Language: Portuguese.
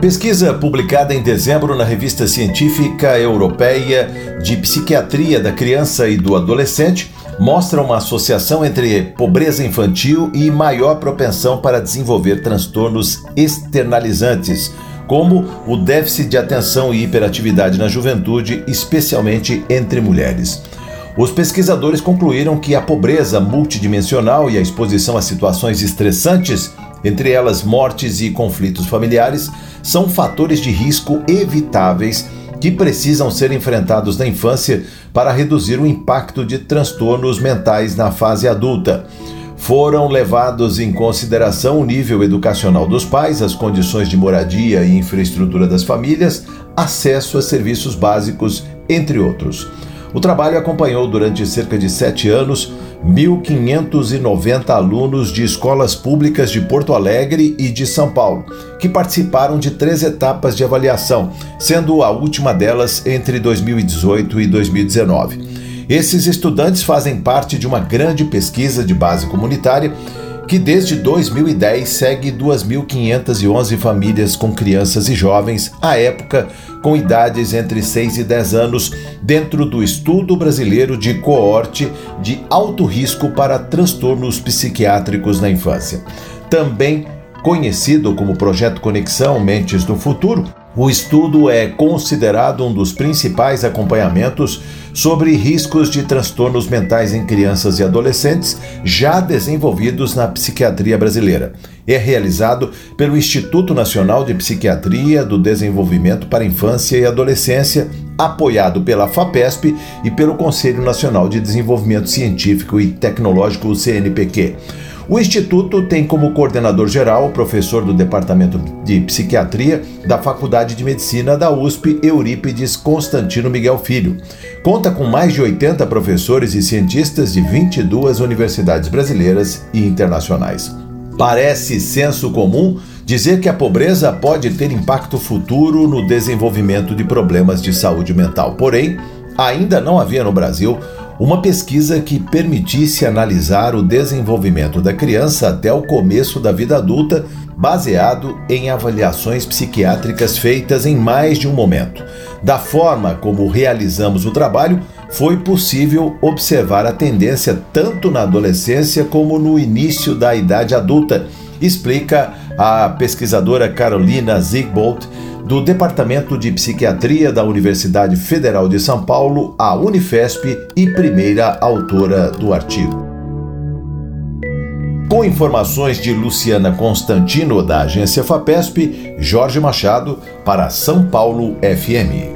Pesquisa publicada em dezembro na revista científica europeia de psiquiatria da criança e do adolescente mostra uma associação entre pobreza infantil e maior propensão para desenvolver transtornos externalizantes, como o déficit de atenção e hiperatividade na juventude, especialmente entre mulheres. Os pesquisadores concluíram que a pobreza multidimensional e a exposição a situações estressantes entre elas mortes e conflitos familiares, são fatores de risco evitáveis que precisam ser enfrentados na infância para reduzir o impacto de transtornos mentais na fase adulta. Foram levados em consideração o nível educacional dos pais, as condições de moradia e infraestrutura das famílias, acesso a serviços básicos, entre outros. O trabalho acompanhou durante cerca de sete anos 1.590 alunos de escolas públicas de Porto Alegre e de São Paulo, que participaram de três etapas de avaliação, sendo a última delas entre 2018 e 2019. Esses estudantes fazem parte de uma grande pesquisa de base comunitária que desde 2010 segue 2.511 famílias com crianças e jovens, à época com idades entre 6 e 10 anos, dentro do estudo brasileiro de coorte de alto risco para transtornos psiquiátricos na infância. Também conhecido como Projeto Conexão Mentes do Futuro, o estudo é considerado um dos principais acompanhamentos sobre riscos de transtornos mentais em crianças e adolescentes já desenvolvidos na psiquiatria brasileira. É realizado pelo Instituto Nacional de Psiquiatria do Desenvolvimento para Infância e Adolescência, apoiado pela FAPESP e pelo Conselho Nacional de Desenvolvimento Científico e Tecnológico, CNPq. O Instituto tem como coordenador geral o professor do Departamento de Psiquiatria da Faculdade de Medicina da USP, Eurípides Constantino Miguel Filho. Conta com mais de 80 professores e cientistas de 22 universidades brasileiras e internacionais. Parece senso comum dizer que a pobreza pode ter impacto futuro no desenvolvimento de problemas de saúde mental. Porém, ainda não havia no Brasil uma pesquisa que permitisse analisar o desenvolvimento da criança até o começo da vida adulta, baseado em avaliações psiquiátricas feitas em mais de um momento. Da forma como realizamos o trabalho, foi possível observar a tendência tanto na adolescência como no início da idade adulta, explica a pesquisadora Carolina Zigbold do Departamento de Psiquiatria da Universidade Federal de São Paulo, a Unifesp, e primeira autora do artigo. Com informações de Luciana Constantino, da agência FAPESP, Jorge Machado, para São Paulo FM.